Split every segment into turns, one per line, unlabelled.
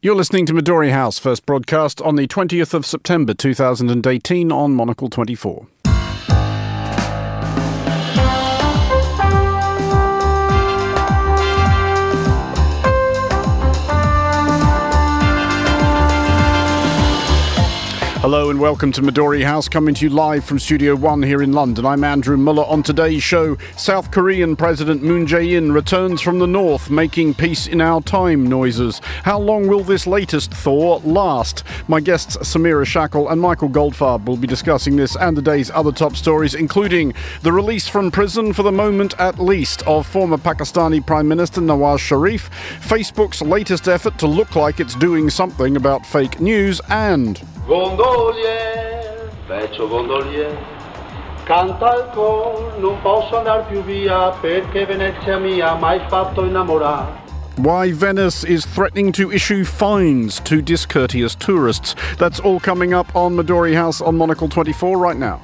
You're listening to Midori House, first broadcast on the 20th of September 2018 on Monocle 24. Hello and welcome to Midori House, coming to you live from Studio One here in London. I'm Andrew Muller. On today's show, South Korean President Moon Jae-in returns from the north, making peace in our time noises. How long will this latest thaw last? My guests Samira Shackle and Michael Goldfarb will be discussing this and the day's other top stories, including the release from prison for the moment at least of former Pakistani Prime Minister Nawaz Sharif, Facebook's latest effort to look like it's doing something about fake news, and
Gondolier, faccio gondolier. Canta il non posso più via perché Venezia mia mai fatto innamorare.
why Venice is threatening to issue fines to discourteous tourists. That's all coming up on Midori House on Monocle 24 right now.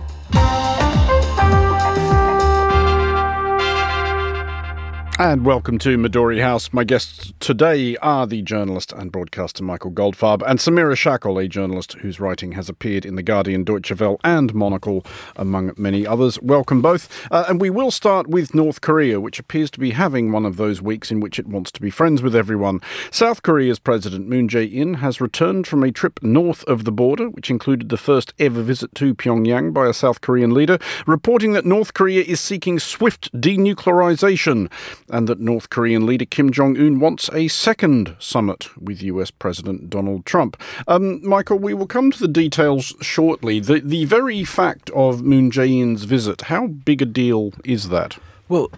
And welcome to Midori House. My guests today are the journalist and broadcaster Michael Goldfarb and Samira Shackle, a journalist whose writing has appeared in The Guardian, Deutsche Welle, and Monocle, among many others. Welcome both. Uh, and we will start with North Korea, which appears to be having one of those weeks in which it wants to be friends with everyone. South Korea's President Moon Jae in has returned from a trip north of the border, which included the first ever visit to Pyongyang by a South Korean leader, reporting that North Korea is seeking swift denuclearization and that North Korean leader Kim Jong un wants a second summit with US President Donald Trump. Um, Michael, we will come to the details shortly. The, the very fact of Moon Jae in's visit, how big a deal is that?
Well,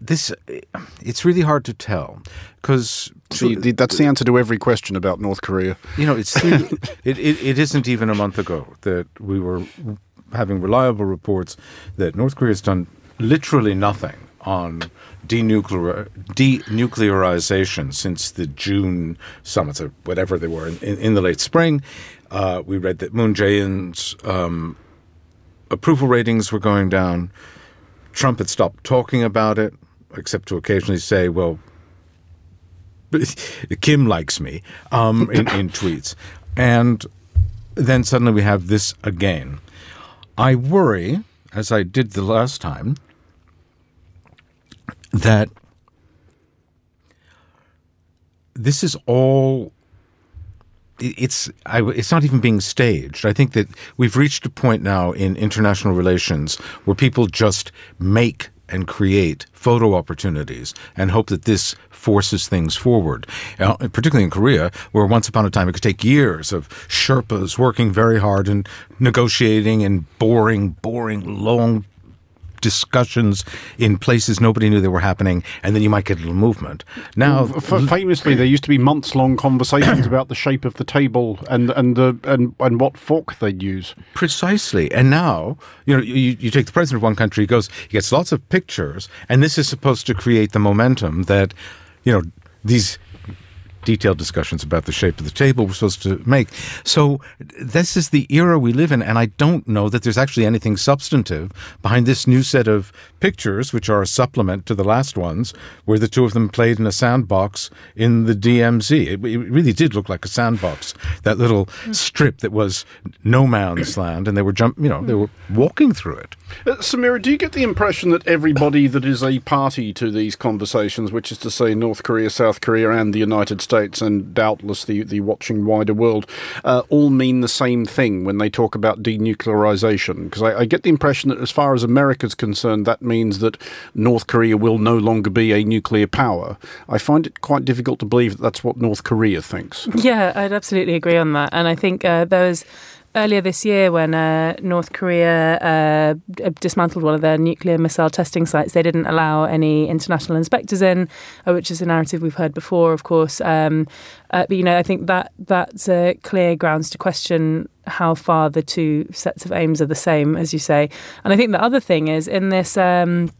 this it's really hard to tell because
See, that's the answer to every question about North Korea.
you know it's three, it, it, it isn't even a month ago that we were having reliable reports that North Korea has done literally nothing on denuclear, denuclearization since the June summits or whatever they were in, in, in the late spring. Uh, we read that Moon Jae-in's um, approval ratings were going down. Trump had stopped talking about it, except to occasionally say, "Well, Kim likes me," um, in, in tweets, and then suddenly we have this again. I worry, as I did the last time, that this is all it's I, it's not even being staged. I think that we've reached a point now in international relations where people just make and create photo opportunities and hope that this forces things forward. Uh, particularly in Korea, where once upon a time it could take years of Sherpas working very hard and negotiating and boring, boring, long discussions in places nobody knew they were happening, and then you might get a little movement. Now,
F- famously, there used to be months-long conversations about the shape of the table and and the and, and what fork they'd use.
Precisely. And now, you know, you, you take the president of one country, he goes, he gets lots of pictures, and this is supposed to create the momentum that, you know, these detailed discussions about the shape of the table we're supposed to make. So this is the era we live in, and I don't know that there's actually anything substantive behind this new set of pictures, which are a supplement to the last ones, where the two of them played in a sandbox in the DMZ. It, it really did look like a sandbox, that little strip that was no man's land, and they were jump, you know, they were walking through it.
Uh, Samira, do you get the impression that everybody that is a party to these conversations, which is to say North Korea, South Korea, and the United States, and doubtless the, the watching wider world, uh, all mean the same thing when they talk about denuclearization? Because I, I get the impression that as far as America's concerned, that means that North Korea will no longer be a nuclear power. I find it quite difficult to believe that that's what North Korea thinks.
Yeah, I'd absolutely agree on that. And I think uh, there was earlier this year when uh, North Korea uh, dismantled one of their nuclear missile testing sites, they didn't allow any international inspectors in, uh, which is a narrative we've heard before, of course. Um, uh, but you know, I think that that's uh, clear grounds to question how far the two sets of aims are the same, as you say. And I think the other thing is in this. Um,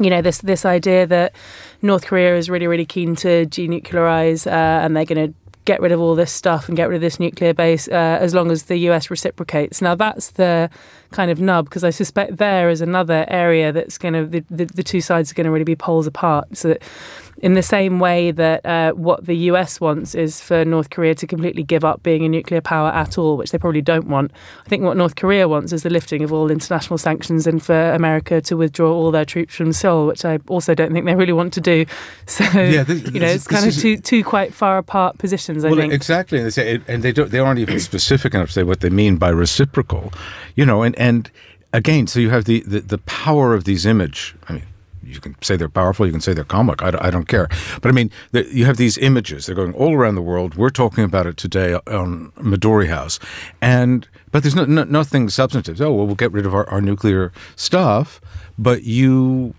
you know this this idea that North Korea is really really keen to denuclearize uh, and they're going to get rid of all this stuff and get rid of this nuclear base uh, as long as the US reciprocates. Now that's the kind of nub because I suspect there is another area that's going to the, the, the two sides are going to really be poles apart. So that in the same way that uh, what the US wants is for North Korea to completely give up being a nuclear power at all, which they probably don't want. I think what North Korea wants is the lifting of all international sanctions and for America to withdraw all their troops from Seoul, which I also don't think they really want to do. So, yeah, this, you know, it's kind of two, two quite far apart positions, I
well,
think.
Exactly. And they, say, and they, don't, they aren't even specific enough to say what they mean by reciprocal, you know, and, and again, so you have the, the, the power of these image. I mean, you can say they're powerful, you can say they're comic. I, I don't care. But I mean, you have these images. They're going all around the world. We're talking about it today on Midori House, and but there's no, no, nothing substantive. Oh well, we'll get rid of our, our nuclear stuff, but you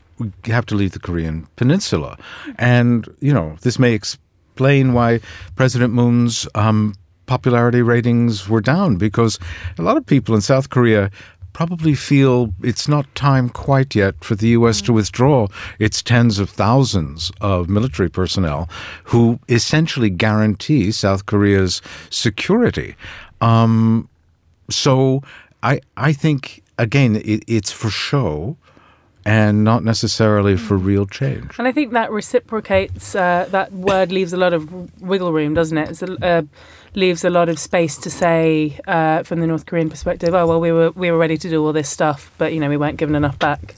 have to leave the Korean Peninsula, and you know this may explain why President Moon's um, popularity ratings were down because a lot of people in South Korea probably feel it's not time quite yet for the U.S. to withdraw its tens of thousands of military personnel who essentially guarantee South Korea's security. Um, so I, I think, again, it, it's for show and not necessarily for real change.
And I think that reciprocates, uh, that word leaves a lot of wiggle room, doesn't it? It uh, leaves a lot of space to say, uh, from the North Korean perspective, oh, well, we were, we were ready to do all this stuff, but, you know, we weren't given enough back.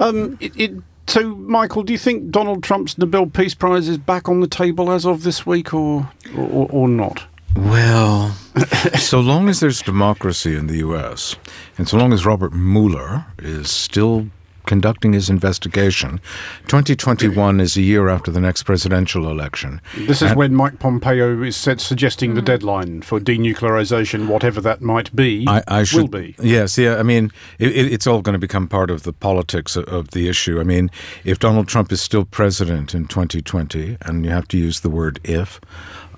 Um, it, it, so, Michael, do you think Donald Trump's Nobel Peace Prize is back on the table as of this week or, or, or not?
Well, so long as there's democracy in the U.S., and so long as Robert Mueller is still conducting his investigation. 2021 is a year after the next presidential election.
This is and when Mike Pompeo is set, suggesting the deadline for denuclearization, whatever that might be, I, I should, will be.
Yes, yeah. I mean, it, it's all going to become part of the politics of, of the issue. I mean, if Donald Trump is still president in 2020, and you have to use the word if,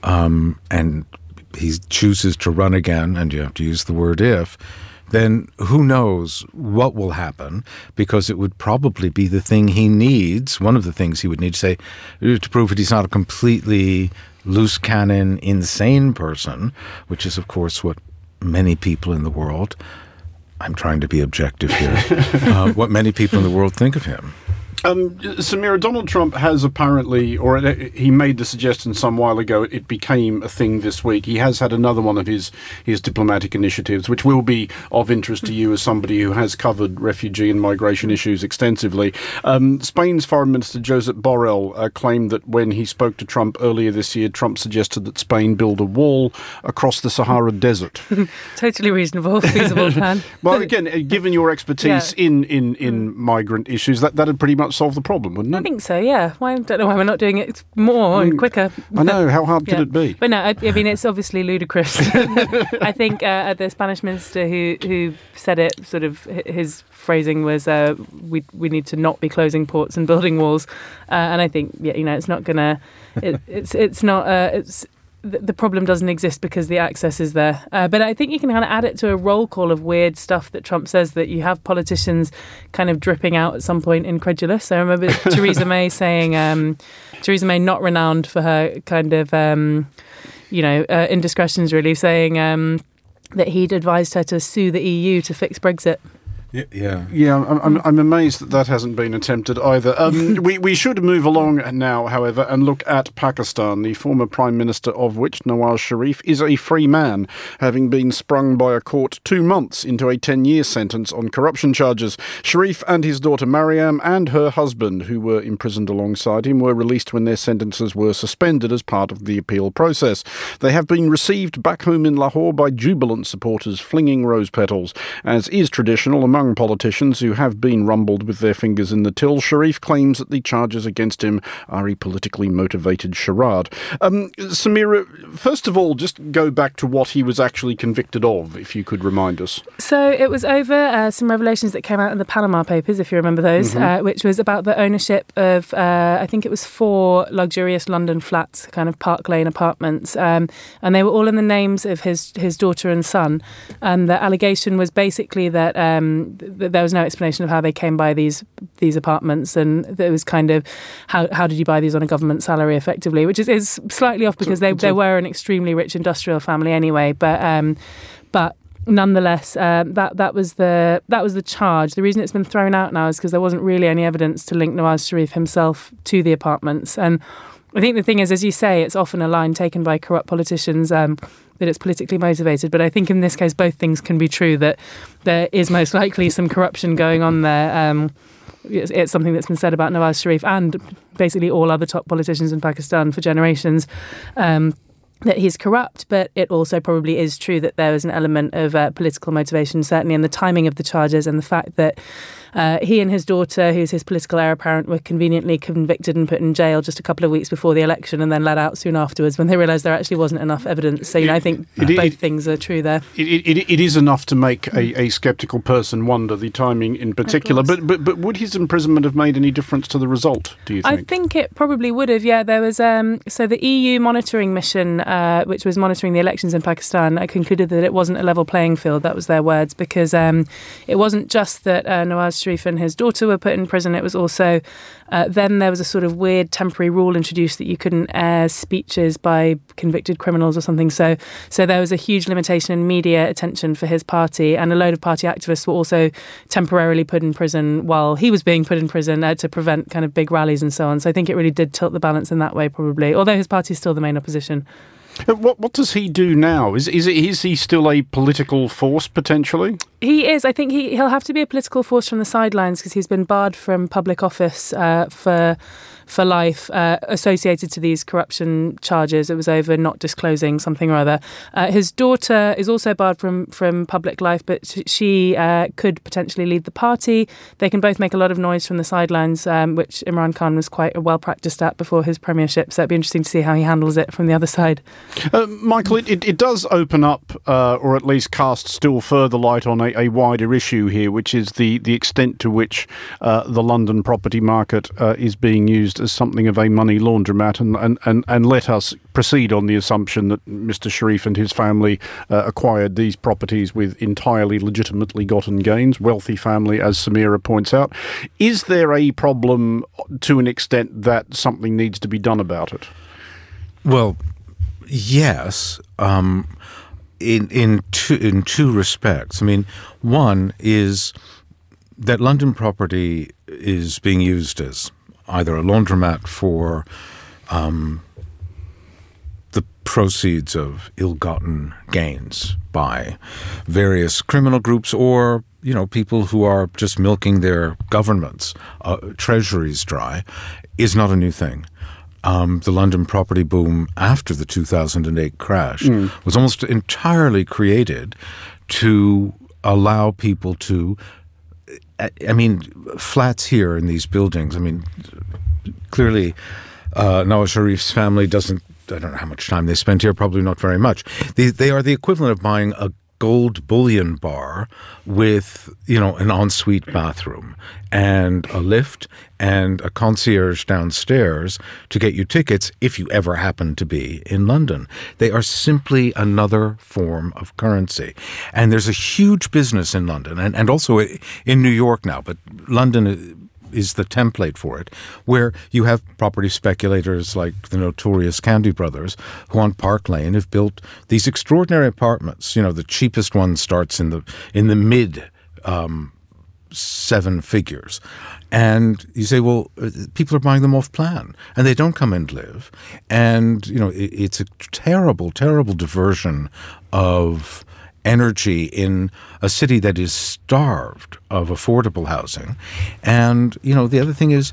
um, and he chooses to run again, and you have to use the word if then who knows what will happen because it would probably be the thing he needs, one of the things he would need to say to prove that he's not a completely loose cannon, insane person, which is, of course, what many people in the world, I'm trying to be objective here, uh, what many people in the world think of him.
Um, Samira, Donald Trump has apparently, or he made the suggestion some while ago, it became a thing this week. He has had another one of his, his diplomatic initiatives, which will be of interest to you as somebody who has covered refugee and migration issues extensively. Um, Spain's Foreign Minister Josep Borrell uh, claimed that when he spoke to Trump earlier this year, Trump suggested that Spain build a wall across the Sahara Desert.
totally reasonable, feasible plan.
well, again, uh, given your expertise yeah. in, in, in migrant issues, that, that'd pretty much solve the problem, wouldn't it? I
think so. Yeah. Why? I don't know why we're not doing it more and mm. quicker.
I know. How hard yeah. could it be?
But no, I, I mean it's obviously ludicrous. I think uh, the Spanish minister who who said it, sort of his phrasing was, uh, "We we need to not be closing ports and building walls," uh, and I think yeah, you know, it's not gonna. It, it's it's not. Uh, it's the problem doesn't exist because the access is there. Uh, but I think you can kind of add it to a roll call of weird stuff that Trump says that you have politicians kind of dripping out at some point incredulous. I remember Theresa May saying, um, Theresa May, not renowned for her kind of, um, you know, uh, indiscretions, really, saying um, that he'd advised her to sue the EU to fix Brexit.
Yeah,
yeah. I'm, I'm, I'm, amazed that that hasn't been attempted either. Um, we we should move along now, however, and look at Pakistan. The former prime minister of which, Nawaz Sharif, is a free man, having been sprung by a court two months into a ten-year sentence on corruption charges. Sharif and his daughter Mariam and her husband, who were imprisoned alongside him, were released when their sentences were suspended as part of the appeal process. They have been received back home in Lahore by jubilant supporters, flinging rose petals, as is traditional among among politicians who have been rumbled with their fingers in the till, Sharif claims that the charges against him are a politically motivated charade. Um, Samira, first of all, just go back to what he was actually convicted of, if you could remind us.
So it was over uh, some revelations that came out in the Panama Papers, if you remember those, mm-hmm. uh, which was about the ownership of, uh, I think it was four luxurious London flats, kind of Park Lane apartments, um, and they were all in the names of his his daughter and son. And the allegation was basically that um, there was no explanation of how they came by these these apartments, and it was kind of how how did you buy these on a government salary effectively, which is, is slightly off because they they were an extremely rich industrial family anyway, but um, but nonetheless, uh, that that was the that was the charge. The reason it's been thrown out now is because there wasn't really any evidence to link Nawaz Sharif himself to the apartments. And I think the thing is, as you say, it's often a line taken by corrupt politicians. Um, that it's politically motivated, but I think in this case, both things can be true. That there is most likely some corruption going on there. Um, it's, it's, something that's been said about Nawaz Sharif and basically all other top politicians in Pakistan for generations. Um, that he's corrupt, but it also probably is true that there is an element of uh, political motivation, certainly in the timing of the charges and the fact that uh, he and his daughter, who's his political heir apparent, were conveniently convicted and put in jail just a couple of weeks before the election and then let out soon afterwards when they realised there actually wasn't enough evidence. So, you know, I think it, both it, things are true there.
It, it is enough to make a, a sceptical person wonder the timing in particular. But, but but would his imprisonment have made any difference to the result, do you think?
I think it probably would have, yeah. There was, um, so the EU monitoring mission, uh, which was monitoring the elections in Pakistan, I concluded that it wasn't a level playing field. That was their words, because um, it wasn't just that uh, Nawaz Sharif and his daughter were put in prison. It was also uh, then there was a sort of weird temporary rule introduced that you couldn't air speeches by convicted criminals or something. So so there was a huge limitation in media attention for his party, and a load of party activists were also temporarily put in prison while he was being put in prison uh, to prevent kind of big rallies and so on. So I think it really did tilt the balance in that way, probably. Although his party is still the main opposition.
What what does he do now? Is is is he still a political force potentially?
He is. I think he he'll have to be a political force from the sidelines because he's been barred from public office uh, for for life uh, associated to these corruption charges. It was over not disclosing something or other. Uh, his daughter is also barred from from public life, but she uh, could potentially lead the party. They can both make a lot of noise from the sidelines, um, which Imran Khan was quite well practiced at before his premiership. So it'd be interesting to see how he handles it from the other side.
Uh, Michael, it, it, it, does open up, uh, or at least cast still further light on a, a, wider issue here, which is the the extent to which uh, the London property market is being used as something of a money laundromat, and, and, and, and let us proceed on the assumption that Mr. Sharif and his family uh, acquired these properties with entirely legitimately gotten gains, wealthy family, as Samira points out. Is there a problem to an extent that something needs to be done about it?
Well, yes. Um, in in two in two respects. I mean, one is that London property is being used as either a laundromat for um, the proceeds of ill-gotten gains by various criminal groups or you know people who are just milking their governments uh, treasuries dry is not a new thing um, the London property boom after the 2008 crash mm. was almost entirely created to allow people to I mean, flats here in these buildings. I mean, clearly, uh, Nawaz Sharif's family doesn't. I don't know how much time they spent here. Probably not very much. They they are the equivalent of buying a gold bullion bar with you know an ensuite bathroom and a lift and a concierge downstairs to get you tickets if you ever happen to be in London. They are simply another form of currency. And there's a huge business in London and, and also in New York now, but London uh, is the template for it, where you have property speculators like the notorious Candy Brothers, who on Park Lane have built these extraordinary apartments. You know, the cheapest one starts in the in the mid um, seven figures. And you say, well, uh, people are buying them off plan and they don't come and live. And, you know, it, it's a terrible, terrible diversion of energy in a city that is starved of affordable housing. And, you know, the other thing is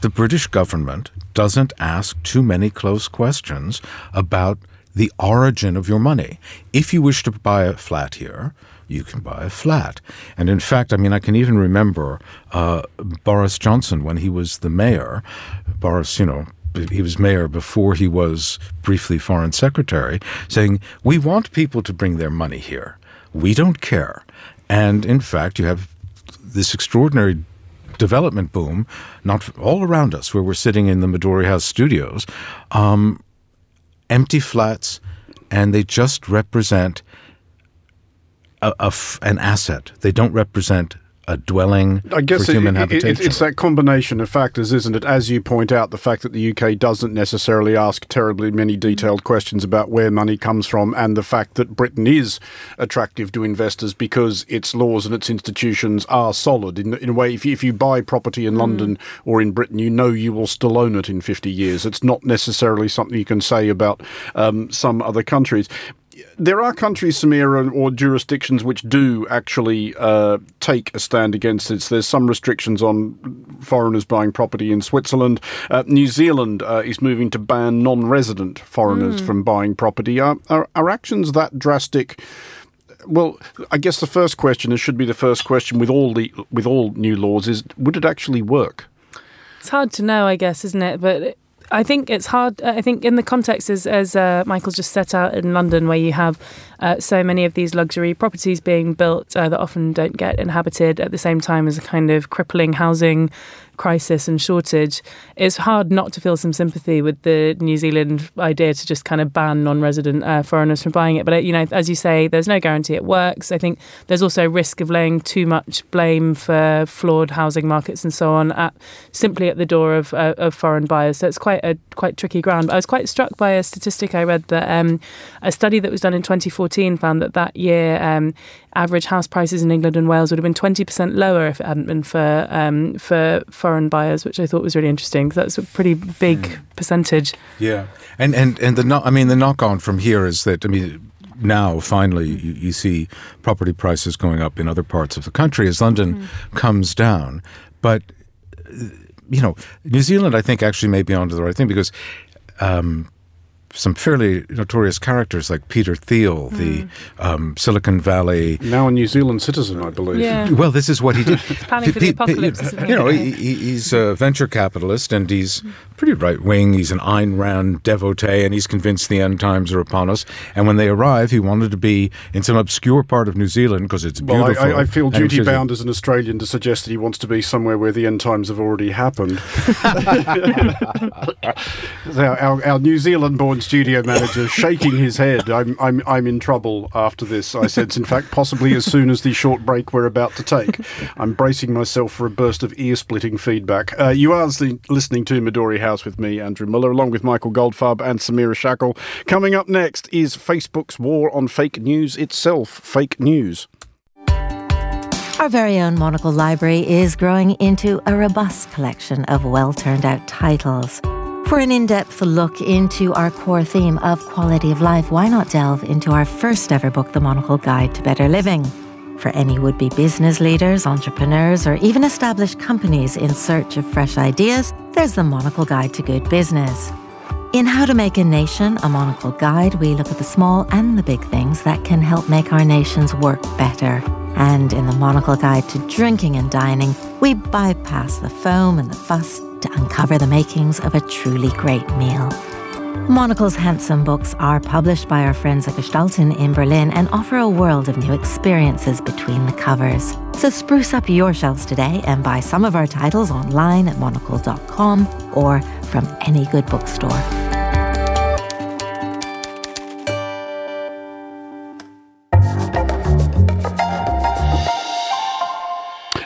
the British government doesn't ask too many close questions about the origin of your money. If you wish to buy a flat here, you can buy a flat. And in fact, I mean, I can even remember uh, Boris Johnson when he was the mayor. Boris, you know, he was mayor before he was briefly foreign secretary, saying, We want people to bring their money here. We don't care. And in fact, you have this extraordinary development boom, not all around us, where we're sitting in the Midori House studios, um, empty flats, and they just represent a, a f- an asset. They don't represent a dwelling
I guess
for human
it, it,
habitation.
it, it's that combination of factors, isn't it? As you point out, the fact that the UK doesn't necessarily ask terribly many detailed questions about where money comes from, and the fact that Britain is attractive to investors because its laws and its institutions are solid. In, in a way, if you, if you buy property in London or in Britain, you know you will still own it in 50 years. It's not necessarily something you can say about um, some other countries there are countries, Samira, or jurisdictions which do actually uh, take a stand against this. There's some restrictions on foreigners buying property in Switzerland. Uh, New Zealand uh, is moving to ban non-resident foreigners from buying property. Are, are, are actions that drastic? Well, I guess the first question, and should be the first question with all the with all new laws, is would it actually work?
It's hard to know, I guess, isn't it? But I think it's hard. I think in the context as as uh, Michael's just set out in London, where you have uh, so many of these luxury properties being built uh, that often don't get inhabited at the same time as a kind of crippling housing crisis and shortage, it's hard not to feel some sympathy with the New Zealand idea to just kind of ban non-resident uh, foreigners from buying it. But uh, you know, as you say, there's no guarantee it works. I think there's also risk of laying too much blame for flawed housing markets and so on at simply at the door of, uh, of foreign buyers. So it's quite a quite tricky ground. But I was quite struck by a statistic I read that um, a study that was done in 2014 found that that year um, average house prices in England and Wales would have been 20% lower if it hadn't been for um, for foreign buyers, which I thought was really interesting. Because that's a pretty big percentage.
Yeah, and and and the no- I mean the knock on from here is that I mean now finally you, you see property prices going up in other parts of the country as London comes down, but uh, you know New Zealand I think actually may be onto the right thing because. Um, some fairly notorious characters like Peter Thiel, the um, Silicon Valley
Now a New Zealand citizen, I believe.
Yeah.
well, this is what he did.
Planning for the
Pe- pe-
apocalypse, isn't he?
You know, he, he- he's a venture capitalist and he's pretty right wing. He's an Ayn Rand devotee and he's convinced the end times are upon us. And when they arrive, he wanted to be in some obscure part of New Zealand because it's
Well,
beautiful.
I, I, I feel duty bound as an Australian to suggest that he wants to be somewhere where the end times have already happened. So our, our, our New Zealand-born studio manager shaking his head. I'm, I'm, I'm in trouble after this. I sense, in fact, possibly as soon as the short break we're about to take. I'm bracing myself for a burst of ear-splitting feedback. Uh, you are listening to Midori House with me, Andrew Muller, along with Michael Goldfarb and Samira Shackle. Coming up next is Facebook's war on fake news itself. Fake news.
Our very own Monocle Library is growing into a robust collection of well turned out titles. For an in depth look into our core theme of quality of life, why not delve into our first ever book, The Monocle Guide to Better Living? For any would be business leaders, entrepreneurs, or even established companies in search of fresh ideas, there's The Monocle Guide to Good Business. In How to Make a Nation, a monocle guide, we look at the small and the big things that can help make our nations work better. And in the Monocle Guide to Drinking and Dining, we bypass the foam and the fuss to uncover the makings of a truly great meal. Monocle's handsome books are published by our friends at Gestalten in Berlin and offer a world of new experiences between the covers. So spruce up your shelves today and buy some of our titles online at monocle.com or from any good bookstore.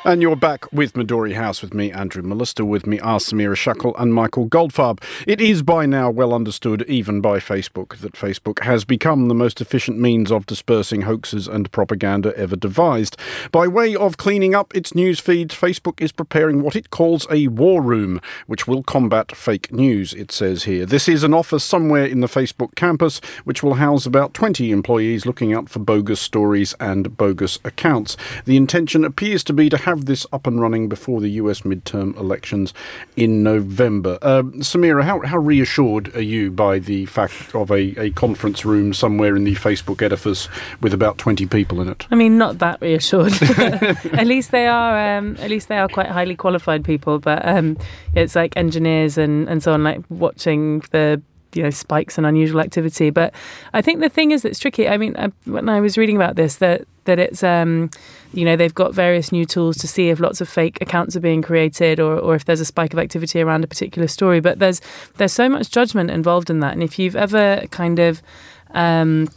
And you're back with Midori House with me, Andrew Muller, with me are Samira Shackle and Michael Goldfarb. It is by now well understood, even by Facebook, that Facebook has become the most efficient means of dispersing hoaxes and propaganda ever devised. By way of cleaning up its news feeds, Facebook is preparing what it calls a war room, which will combat fake news, it says here. This is an office somewhere in the Facebook campus, which will house about 20 employees looking out for bogus stories and bogus accounts. The intention appears to be to have this up and running before the US midterm elections in November. Um, Samira, how, how reassured are you by the fact of a, a conference room somewhere in the Facebook edifice with about 20 people in it?
I mean, not that reassured. at least they are. Um, at least they are quite highly qualified people. But um, it's like engineers and, and so on, like watching the you know spikes and unusual activity. But I think the thing is that's tricky. I mean, I, when I was reading about this, that that it's um, you know they've got various new tools to see if lots of fake accounts are being created or, or if there's a spike of activity around a particular story. But there's there's so much judgment involved in that, and if you've ever kind of um,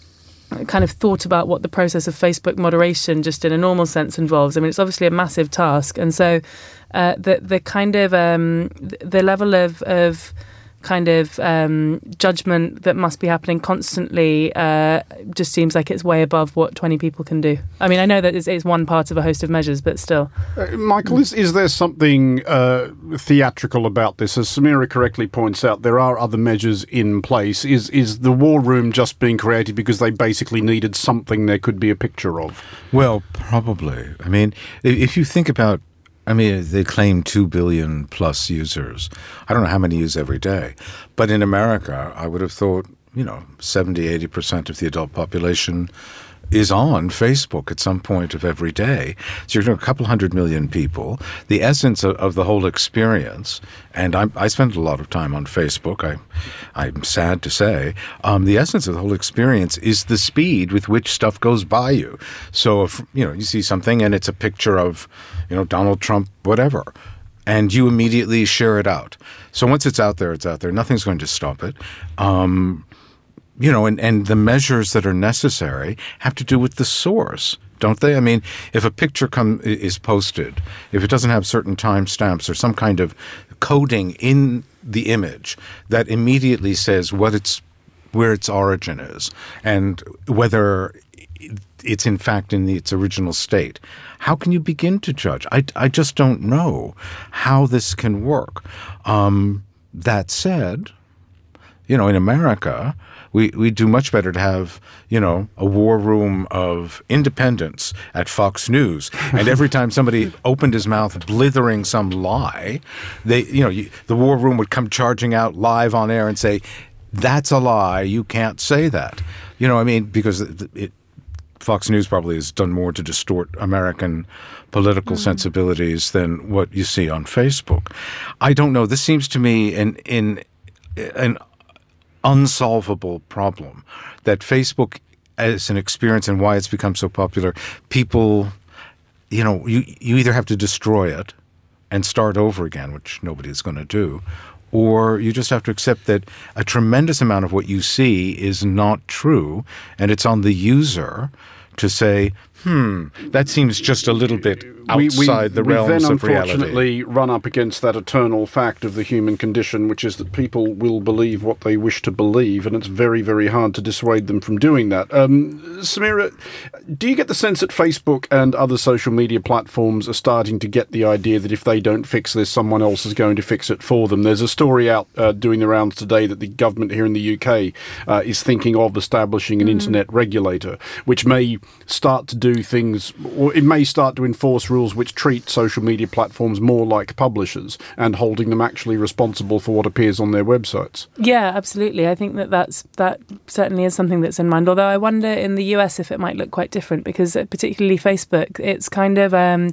kind of thought about what the process of Facebook moderation, just in a normal sense, involves. I mean, it's obviously a massive task, and so uh, the the kind of um, the level of of kind of um, judgment that must be happening constantly uh, just seems like it's way above what 20 people can do. I mean, I know that it's, it's one part of a host of measures, but still.
Uh, Michael, is, is there something uh, theatrical about this? As Samira correctly points out, there are other measures in place. Is, is the war room just being created because they basically needed something there could be a picture of?
Well, probably. I mean, if you think about I mean, they claim 2 billion plus users. I don't know how many use every day. But in America, I would have thought, you know, 70, 80% of the adult population is on Facebook at some point of every day. So you're a couple hundred million people. The essence of, of the whole experience, and I, I spend a lot of time on Facebook. I, I'm sad to say, um, the essence of the whole experience is the speed with which stuff goes by you. So if you know you see something and it's a picture of, you know, Donald Trump, whatever. And you immediately share it out. So once it's out there, it's out there. Nothing's going to stop it. Um, you know, and, and the measures that are necessary have to do with the source, don't they? I mean, if a picture come is posted, if it doesn't have certain timestamps or some kind of coding in the image that immediately says what its where its origin is and whether it's in fact in the, its original state. How can you begin to judge? I, I just don't know how this can work. Um, that said, you know, in America, we, we do much better to have, you know, a war room of independence at Fox News. And every time somebody opened his mouth blithering some lie, they, you know, you, the war room would come charging out live on air and say, that's a lie. You can't say that. You know, I mean, because it, it Fox News probably has done more to distort American political mm. sensibilities than what you see on Facebook. I don't know. This seems to me an in an unsolvable problem that Facebook as an experience and why it's become so popular, people, you know, you, you either have to destroy it and start over again, which nobody is going to do, or you just have to accept that a tremendous amount of what you see is not true and it's on the user to say, hmm, that seems just a little bit outside
we,
the realms
then
of reality.
unfortunately run up against that eternal fact of the human condition, which is that people will believe what they wish to believe, and it's very, very hard to dissuade them from doing that. Um, Samira, do you get the sense that Facebook and other social media platforms are starting to get the idea that if they don't fix this, someone else is going to fix it for them? There's a story out uh, doing the rounds today that the government here in the UK uh, is thinking of establishing an mm. internet regulator, which may start to do things, or it may start to enforce rules which treat social media platforms more like publishers and holding them actually responsible for what appears on their websites.
Yeah, absolutely. I think that that's that certainly is something that's in mind. Although I wonder in the US if it might look quite different because uh, particularly Facebook, it's kind of um,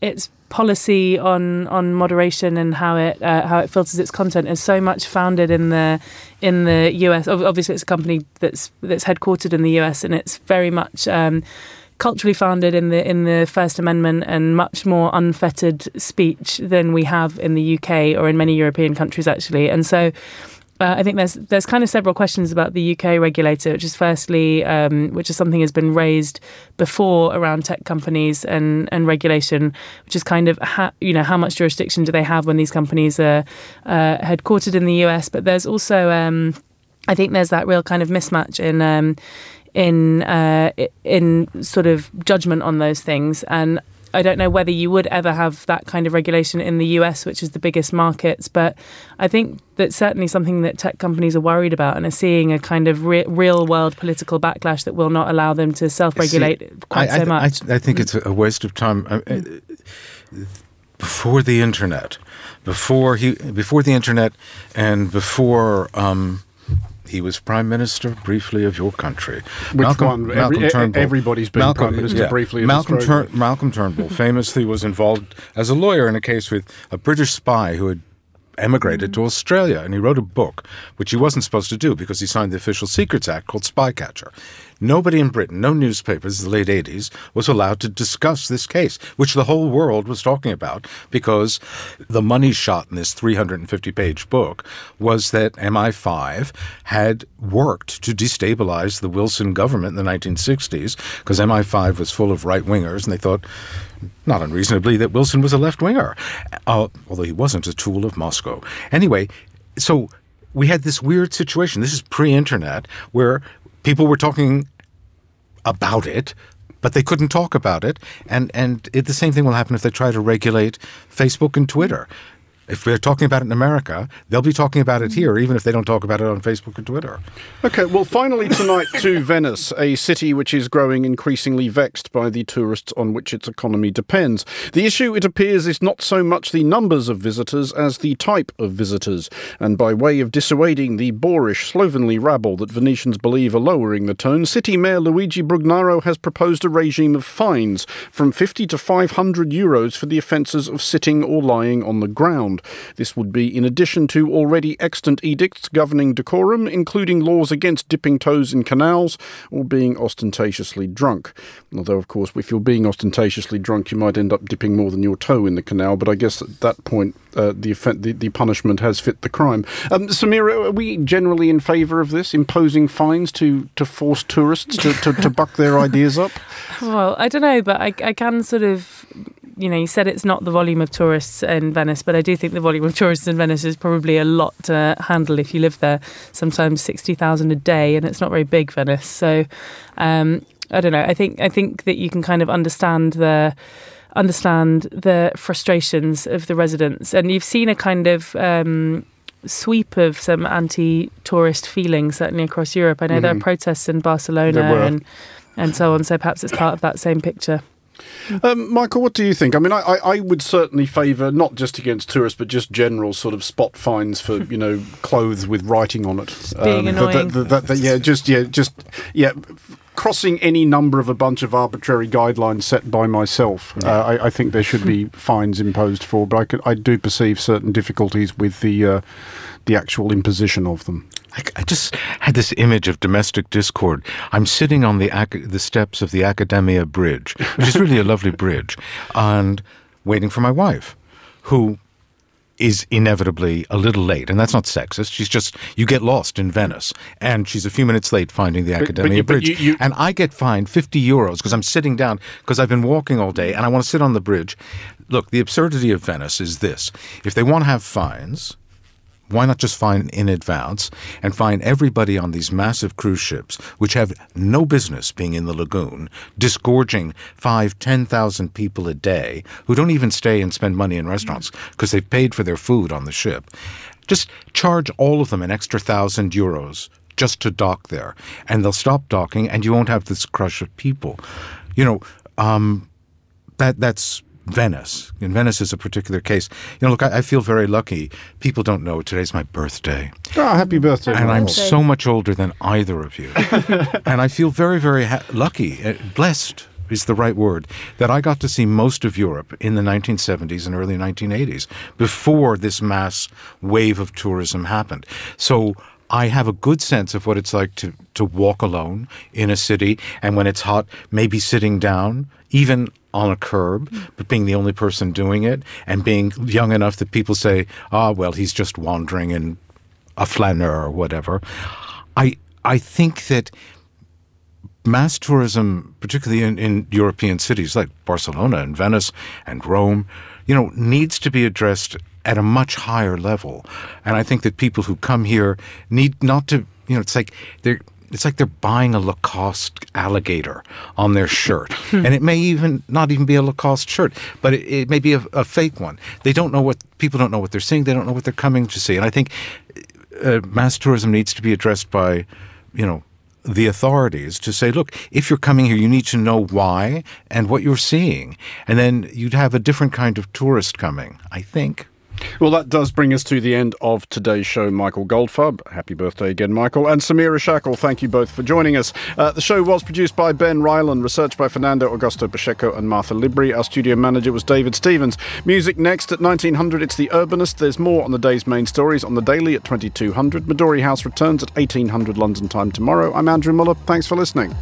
its policy on on moderation and how it uh, how it filters its content is so much founded in the in the US. Obviously, it's a company that's that's headquartered in the US, and it's very much. Um, culturally founded in the in the First Amendment and much more unfettered speech than we have in the UK or in many European countries actually. And so uh, I think there's there's kind of several questions about the UK regulator, which is firstly, um, which is something has been raised before around tech companies and, and regulation, which is kind of ha- you know how much jurisdiction do they have when these companies are uh, headquartered in the US, but there's also um, I think there's that real kind of mismatch in um, in uh, in sort of judgment on those things. And I don't know whether you would ever have that kind of regulation in the US, which is the biggest markets. But I think that's certainly something that tech companies are worried about and are seeing a kind of re- real world political backlash that will not allow them to self regulate quite
I,
so much.
I, I, think it's a waste of time. Before the internet, before he, before the internet, and before. Um, he was prime minister briefly of your country.
Which Malcolm, one? Malcolm Every, Turnbull. Everybody's been Malcolm, prime minister yeah. briefly.
Malcolm, Tur- Malcolm Turnbull famously was involved as a lawyer in a case with a British spy who had emigrated to Australia and he wrote a book, which he wasn't supposed to do because he signed the Official Secrets Act called Spycatcher. Nobody in Britain, no newspapers in the late 80s, was allowed to discuss this case, which the whole world was talking about because the money shot in this 350 page book was that MI5 had worked to destabilize the Wilson government in the 1960s because MI5 was full of right wingers and they thought, not unreasonably, that Wilson was a left winger, uh, although he wasn't a tool of Moscow. Anyway, so we had this weird situation. This is pre internet where people were talking about it, but they couldn't talk about it. And and it, the same thing will happen if they try to regulate Facebook and Twitter. If we're talking about it in America, they'll be talking about it mm. here, even if they don't talk about it on Facebook or Twitter.
Okay, well, finally tonight to Venice, a city which is growing increasingly vexed by the tourists on which its economy depends. The issue, it appears, is not so much the numbers of visitors as the type of visitors. And by way of dissuading the boorish, slovenly rabble that Venetians believe are lowering the tone, City Mayor Luigi Brugnaro has proposed a regime of fines from 50 to 500 euros for the offences of sitting or lying on the ground. This would be in addition to already extant edicts governing decorum, including laws against dipping toes in canals or being ostentatiously drunk. Although, of course, if you're being ostentatiously drunk, you might end up dipping more than your toe in the canal. But I guess at that point, uh, the, the, the punishment has fit the crime. Um, Samira, are we generally in favour of this, imposing fines to, to force tourists to, to, to buck their ideas up?
Well, I don't know, but I, I can sort of you know, you said it's not the volume of tourists in Venice, but I do think the volume of tourists in Venice is probably a lot to handle if you live there. Sometimes sixty thousand a day, and it's not very big, Venice. So, um, I don't know. I think I think that you can kind of understand the understand the frustrations of the residents, and you've seen a kind of. Um, sweep of some anti-tourist feelings certainly across Europe. I know mm-hmm. there are protests in Barcelona and and so on. So perhaps it's part of that same picture.
Um, Michael, what do you think? I mean, I, I would certainly favour not just against tourists, but just general sort of spot fines for you know clothes with writing on it.
Being um, annoying.
That, that, that, yeah, just yeah, just yeah. Crossing any number of a bunch of arbitrary guidelines set by myself, yeah. uh, I, I, think there should be fines imposed for. But I, could, I do perceive certain difficulties with the uh, the actual imposition of them.
I, I, just had this image of domestic discord. I'm sitting on the the steps of the Accademia Bridge, which is really a lovely bridge, and waiting for my wife, who is inevitably a little late, and that's not sexist. She's just you get lost in Venice, and she's a few minutes late finding the Accademia but, but, Bridge, you, you, and I get fined fifty euros because I'm sitting down because I've been walking all day and I want to sit on the bridge. Look, the absurdity of Venice is this: if they want to have fines why not just find in advance and find everybody on these massive cruise ships, which have no business being in the lagoon, disgorging five, ten thousand people a day who don't even stay and spend money in restaurants because they've paid for their food on the ship? Just charge all of them an extra thousand euros just to dock there, and they'll stop docking, and you won't have this crush of people. You know, um, that that's Venice. And Venice is a particular case. You know, look, I, I, feel very lucky. People don't know today's my birthday.
Oh, happy birthday!
And I'm so much older than either of you, and I feel very, very ha- lucky, uh, blessed is the right word, that I got to see most of Europe in the 1970s and early 1980s before this mass wave of tourism happened. So I have a good sense of what it's like to, to walk alone in a city and when it's hot, maybe sitting down, even on a curb, but being the only person doing it and being young enough that people say, ah, oh, well, he's just wandering in a flaneur or whatever. I, I think that mass tourism, particularly in, in European cities like Barcelona and Venice and Rome, you know, needs to be addressed at a much higher level. And I think that people who come here need not to, you know, it's like they're it's like they're buying a Lacoste alligator on their shirt. And it may even not even be a Lacoste shirt, but it, it may be a, a, fake one. They don't know what people don't know what they're seeing. They don't know what they're coming to see. And I think uh, mass tourism needs to be addressed by, you know, the authorities to say, look, if you're coming here, you need to know why and what you're seeing. And then you'd have a different kind of tourist coming, I think.
Well, that does bring us to the end of today's show, Michael Goldfarb. Happy birthday again, Michael. And Samira Shackle, thank you both for joining us. Uh, the show was produced by Ben Ryland, researched by Fernando Augusto Pacheco and Martha Libri. Our studio manager was David Stevens. Music next at 1900, it's The Urbanist. There's more on the day's main stories on the Daily at 2200. Midori House returns at 1800 London time tomorrow. I'm Andrew Muller. Thanks for listening.